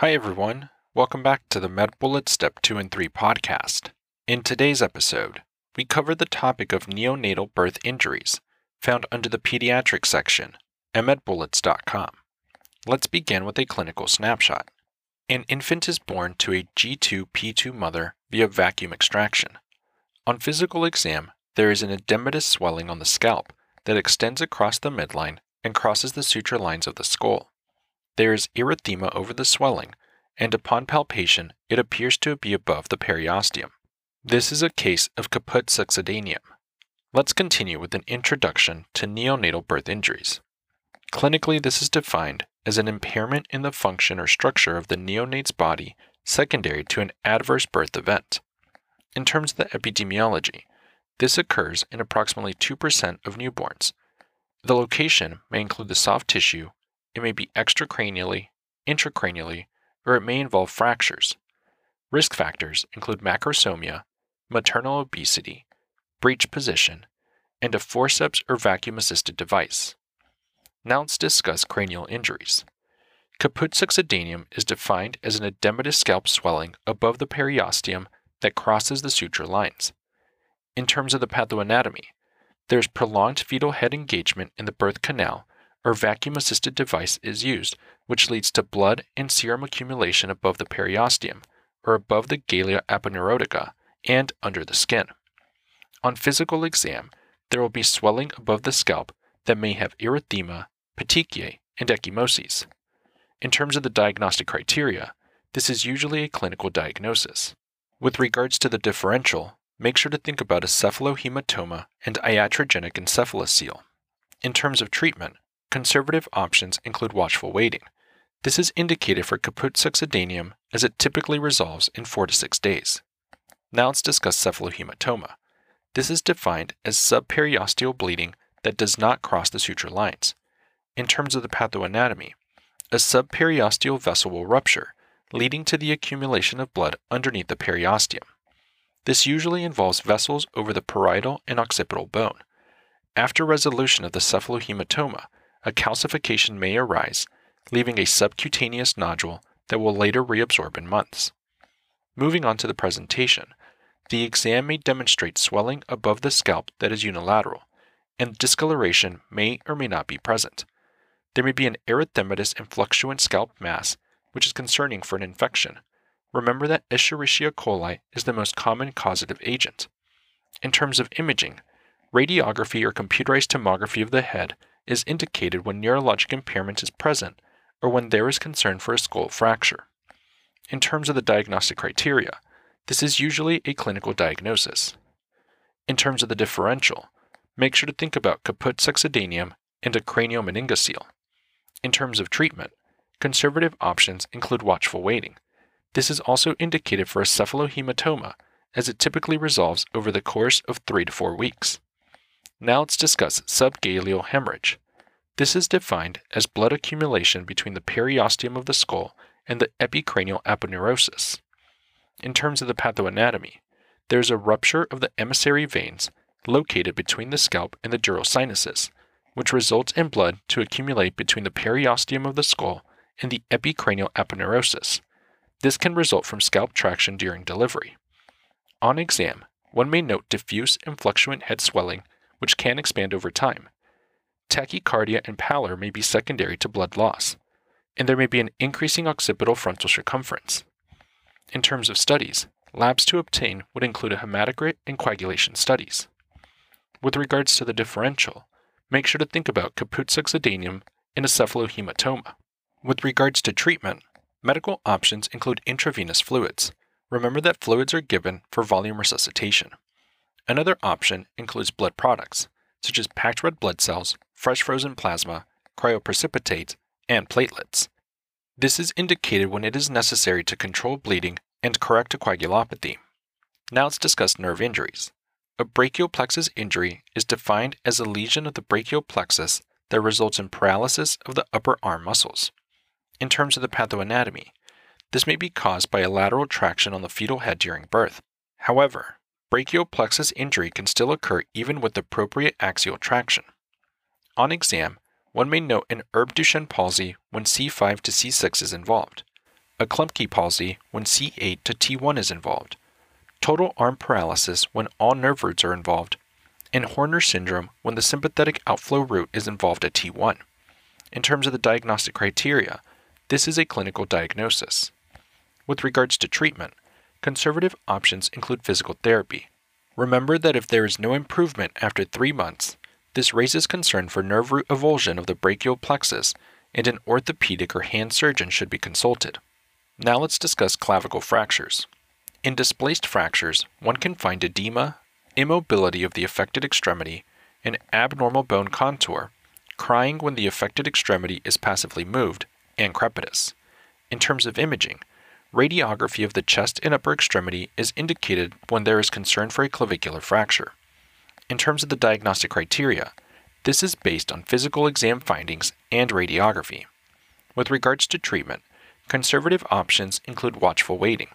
Hi, everyone. Welcome back to the MedBullet Step 2 and 3 podcast. In today's episode, we cover the topic of neonatal birth injuries, found under the pediatric section at medbullets.com. Let's begin with a clinical snapshot. An infant is born to a G2P2 mother via vacuum extraction. On physical exam, there is an edematous swelling on the scalp that extends across the midline and crosses the suture lines of the skull. There is erythema over the swelling, and upon palpation, it appears to be above the periosteum. This is a case of caput succedaneum. Let's continue with an introduction to neonatal birth injuries. Clinically, this is defined as an impairment in the function or structure of the neonate's body secondary to an adverse birth event. In terms of the epidemiology, this occurs in approximately 2% of newborns. The location may include the soft tissue it may be extracranially, intracranially, or it may involve fractures. Risk factors include macrosomia, maternal obesity, breech position, and a forceps or vacuum assisted device. Now let's discuss cranial injuries. Caput succedaneum is defined as an edematous scalp swelling above the periosteum that crosses the suture lines. In terms of the pathoanatomy, there is prolonged fetal head engagement in the birth canal or vacuum assisted device is used, which leads to blood and serum accumulation above the periosteum, or above the galea aponeurotica, and under the skin. On physical exam, there will be swelling above the scalp that may have erythema, petechiae, and ecchymoses. In terms of the diagnostic criteria, this is usually a clinical diagnosis. With regards to the differential, make sure to think about a cephalohematoma and iatrogenic encephalocele. In terms of treatment, Conservative options include watchful waiting. This is indicated for caput succedaneum as it typically resolves in 4 to 6 days. Now let's discuss cephalohematoma. This is defined as subperiosteal bleeding that does not cross the suture lines. In terms of the pathoanatomy, a subperiosteal vessel will rupture, leading to the accumulation of blood underneath the periosteum. This usually involves vessels over the parietal and occipital bone. After resolution of the cephalohematoma, a calcification may arise, leaving a subcutaneous nodule that will later reabsorb in months. Moving on to the presentation, the exam may demonstrate swelling above the scalp that is unilateral, and discoloration may or may not be present. There may be an erythematous and fluctuant scalp mass, which is concerning for an infection. Remember that Escherichia coli is the most common causative agent. In terms of imaging, radiography or computerized tomography of the head is indicated when neurologic impairment is present or when there is concern for a skull fracture. In terms of the diagnostic criteria, this is usually a clinical diagnosis. In terms of the differential, make sure to think about caput succedaneum and a craniomeningocele. In terms of treatment, conservative options include watchful waiting. This is also indicated for a cephalohematoma, as it typically resolves over the course of 3 to 4 weeks. Now let's discuss subgaleal hemorrhage. This is defined as blood accumulation between the periosteum of the skull and the epicranial aponeurosis. In terms of the pathoanatomy, there is a rupture of the emissary veins located between the scalp and the dural sinuses, which results in blood to accumulate between the periosteum of the skull and the epicranial aponeurosis. This can result from scalp traction during delivery. On exam, one may note diffuse and fluctuant head swelling which can expand over time. Tachycardia and pallor may be secondary to blood loss, and there may be an increasing occipital frontal circumference. In terms of studies, labs to obtain would include a hematocrit and coagulation studies. With regards to the differential, make sure to think about caput and a cephalohematoma. With regards to treatment, medical options include intravenous fluids. Remember that fluids are given for volume resuscitation. Another option includes blood products, such as packed red blood cells, fresh frozen plasma, cryoprecipitate, and platelets. This is indicated when it is necessary to control bleeding and correct a coagulopathy. Now let's discuss nerve injuries. A brachial plexus injury is defined as a lesion of the brachial plexus that results in paralysis of the upper arm muscles. In terms of the pathoanatomy, this may be caused by a lateral traction on the fetal head during birth. However, Brachial plexus injury can still occur even with appropriate axial traction. On exam, one may note an Erb Duchenne palsy when C5 to C6 is involved. a Klumpke palsy when C8 to T1 is involved, total arm paralysis when all nerve roots are involved, and Horner syndrome when the sympathetic outflow route is involved at T1. In terms of the diagnostic criteria, this is a clinical diagnosis. With regards to treatment, conservative options include physical therapy. Remember that if there is no improvement after three months, this raises concern for nerve root avulsion of the brachial plexus, and an orthopedic or hand surgeon should be consulted. Now let's discuss clavicle fractures. In displaced fractures, one can find edema, immobility of the affected extremity, an abnormal bone contour, crying when the affected extremity is passively moved, and crepitus. In terms of imaging, radiography of the chest and upper extremity is indicated when there is concern for a clavicular fracture. In terms of the diagnostic criteria, this is based on physical exam findings and radiography. With regards to treatment, conservative options include watchful waiting.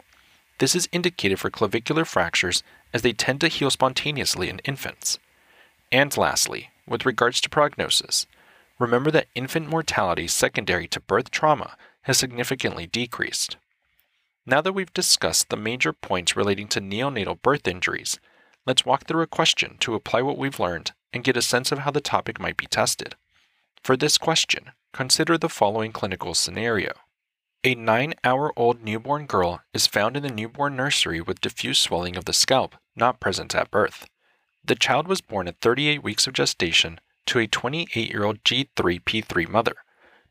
This is indicated for clavicular fractures as they tend to heal spontaneously in infants. And lastly, with regards to prognosis, remember that infant mortality secondary to birth trauma has significantly decreased. Now that we've discussed the major points relating to neonatal birth injuries, let's walk through a question to apply what we've learned and get a sense of how the topic might be tested. For this question, consider the following clinical scenario. A nine hour old newborn girl is found in the newborn nursery with diffuse swelling of the scalp not present at birth. The child was born at 38 weeks of gestation to a 28 year old G3P3 mother.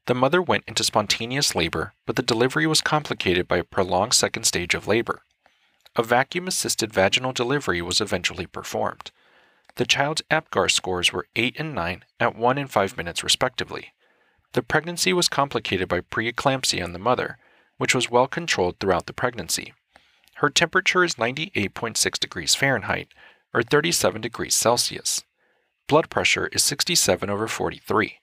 The mother went into spontaneous labor, but the delivery was complicated by a prolonged second stage of labor. A vacuum assisted vaginal delivery was eventually performed. The child's APGAR scores were 8 and 9 at 1 and 5 minutes respectively. The pregnancy was complicated by preeclampsia in the mother, which was well controlled throughout the pregnancy. Her temperature is 98.6 degrees Fahrenheit, or 37 degrees Celsius. Blood pressure is 67 over 43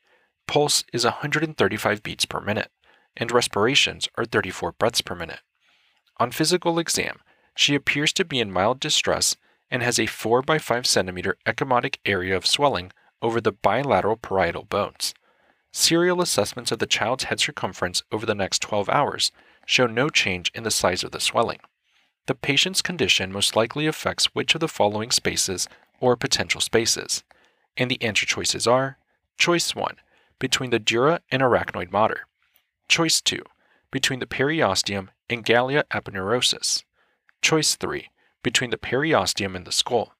pulse is 135 beats per minute, and respirations are 34 breaths per minute. On physical exam, she appears to be in mild distress and has a 4 by 5 centimeter ecchymotic area of swelling over the bilateral parietal bones. Serial assessments of the child's head circumference over the next 12 hours show no change in the size of the swelling. The patient's condition most likely affects which of the following spaces or potential spaces, and the answer choices are Choice 1 between the dura and arachnoid mater. Choice 2, between the periosteum and galea aponeurosis. Choice 3, between the periosteum and the skull.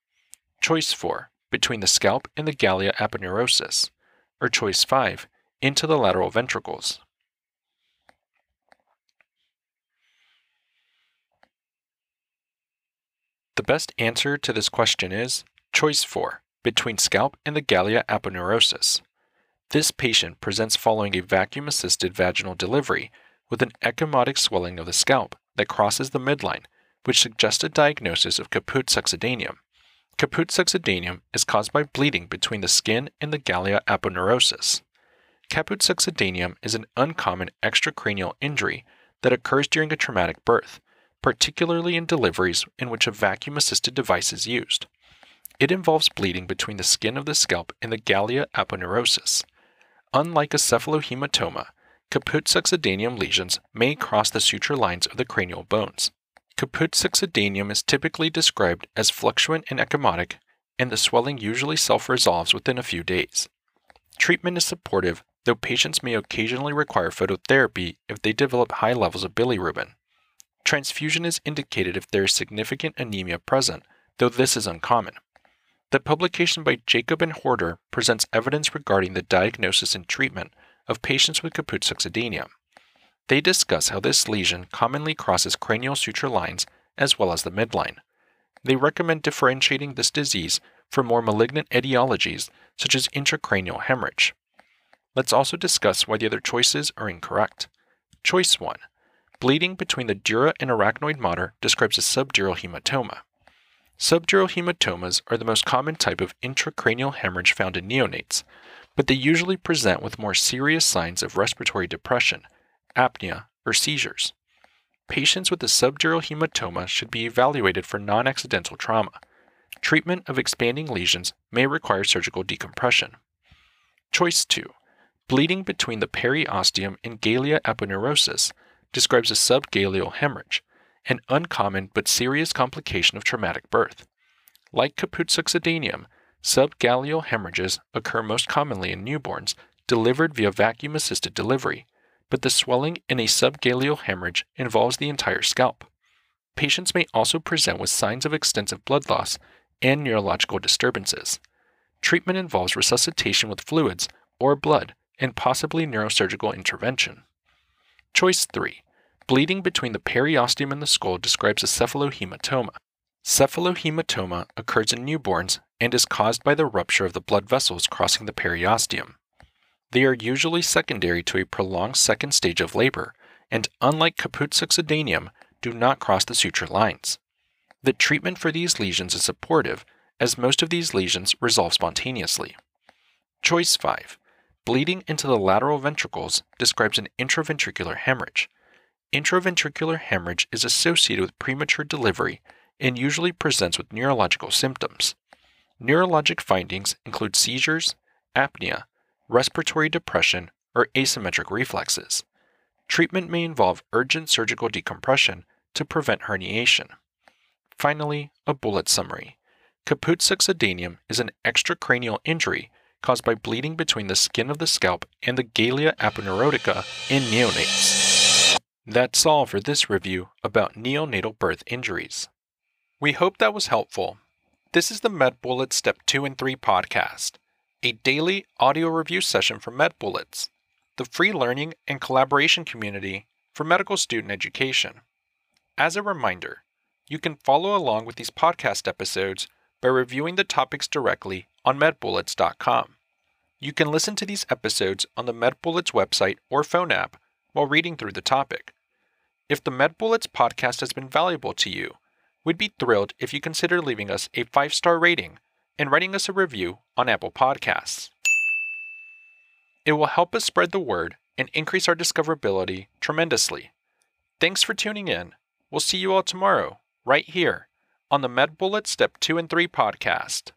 Choice 4, between the scalp and the galea aponeurosis. Or choice 5, into the lateral ventricles. The best answer to this question is choice 4, between scalp and the galea aponeurosis. This patient presents following a vacuum assisted vaginal delivery with an ecchymotic swelling of the scalp that crosses the midline, which suggests a diagnosis of caput succedaneum. Caput succedaneum is caused by bleeding between the skin and the galea aponeurosis. Caput succedaneum is an uncommon extracranial injury that occurs during a traumatic birth, particularly in deliveries in which a vacuum assisted device is used. It involves bleeding between the skin of the scalp and the galea aponeurosis. Unlike a cephalohematoma, caput succedaneum lesions may cross the suture lines of the cranial bones. Caput succedaneum is typically described as fluctuant and ecchymotic, and the swelling usually self resolves within a few days. Treatment is supportive, though patients may occasionally require phototherapy if they develop high levels of bilirubin. Transfusion is indicated if there is significant anemia present, though this is uncommon. The publication by Jacob and Horder presents evidence regarding the diagnosis and treatment of patients with caput succedaneum. They discuss how this lesion commonly crosses cranial suture lines as well as the midline. They recommend differentiating this disease from more malignant etiologies such as intracranial hemorrhage. Let's also discuss why the other choices are incorrect. Choice 1 Bleeding between the dura and arachnoid mater describes a subdural hematoma. Subdural hematomas are the most common type of intracranial hemorrhage found in neonates, but they usually present with more serious signs of respiratory depression, apnea, or seizures. Patients with a subdural hematoma should be evaluated for non accidental trauma. Treatment of expanding lesions may require surgical decompression. Choice 2 Bleeding between the periosteum and galea aponeurosis describes a subgaleal hemorrhage, an uncommon but serious complication of traumatic birth. Like caput succedaneum, subgaleal hemorrhages occur most commonly in newborns delivered via vacuum assisted delivery, but the swelling in a subgaleal hemorrhage involves the entire scalp. Patients may also present with signs of extensive blood loss and neurological disturbances. Treatment involves resuscitation with fluids or blood and possibly neurosurgical intervention. Choice 3. Bleeding between the periosteum and the skull describes a cephalohematoma. Cephalohematoma occurs in newborns and is caused by the rupture of the blood vessels crossing the periosteum. They are usually secondary to a prolonged second stage of labor, and unlike caput succedaneum, do not cross the suture lines. The treatment for these lesions is supportive, as most of these lesions resolve spontaneously. Choice 5. Bleeding into the lateral ventricles describes an intraventricular hemorrhage. Intraventricular hemorrhage is associated with premature delivery and usually presents with neurological symptoms. Neurologic findings include seizures, apnea, respiratory depression, or asymmetric reflexes. Treatment may involve urgent surgical decompression to prevent herniation. Finally, a bullet summary. Caput succedaneum is an extracranial injury caused by bleeding between the skin of the scalp and the galea aponeurotica in neonates. That's all for this review about neonatal birth injuries. We hope that was helpful. This is the MedBullets Step 2 and 3 podcast, a daily audio review session from MedBullets, the free learning and collaboration community for medical student education. As a reminder, you can follow along with these podcast episodes by reviewing the topics directly on medbullets.com. You can listen to these episodes on the MedBullets website or phone app while reading through the topic. If the Med MedBullets podcast has been valuable to you, we'd be thrilled if you consider leaving us a five star rating and writing us a review on Apple Podcasts. It will help us spread the word and increase our discoverability tremendously. Thanks for tuning in. We'll see you all tomorrow, right here, on the MedBullet Step 2 and 3 podcast.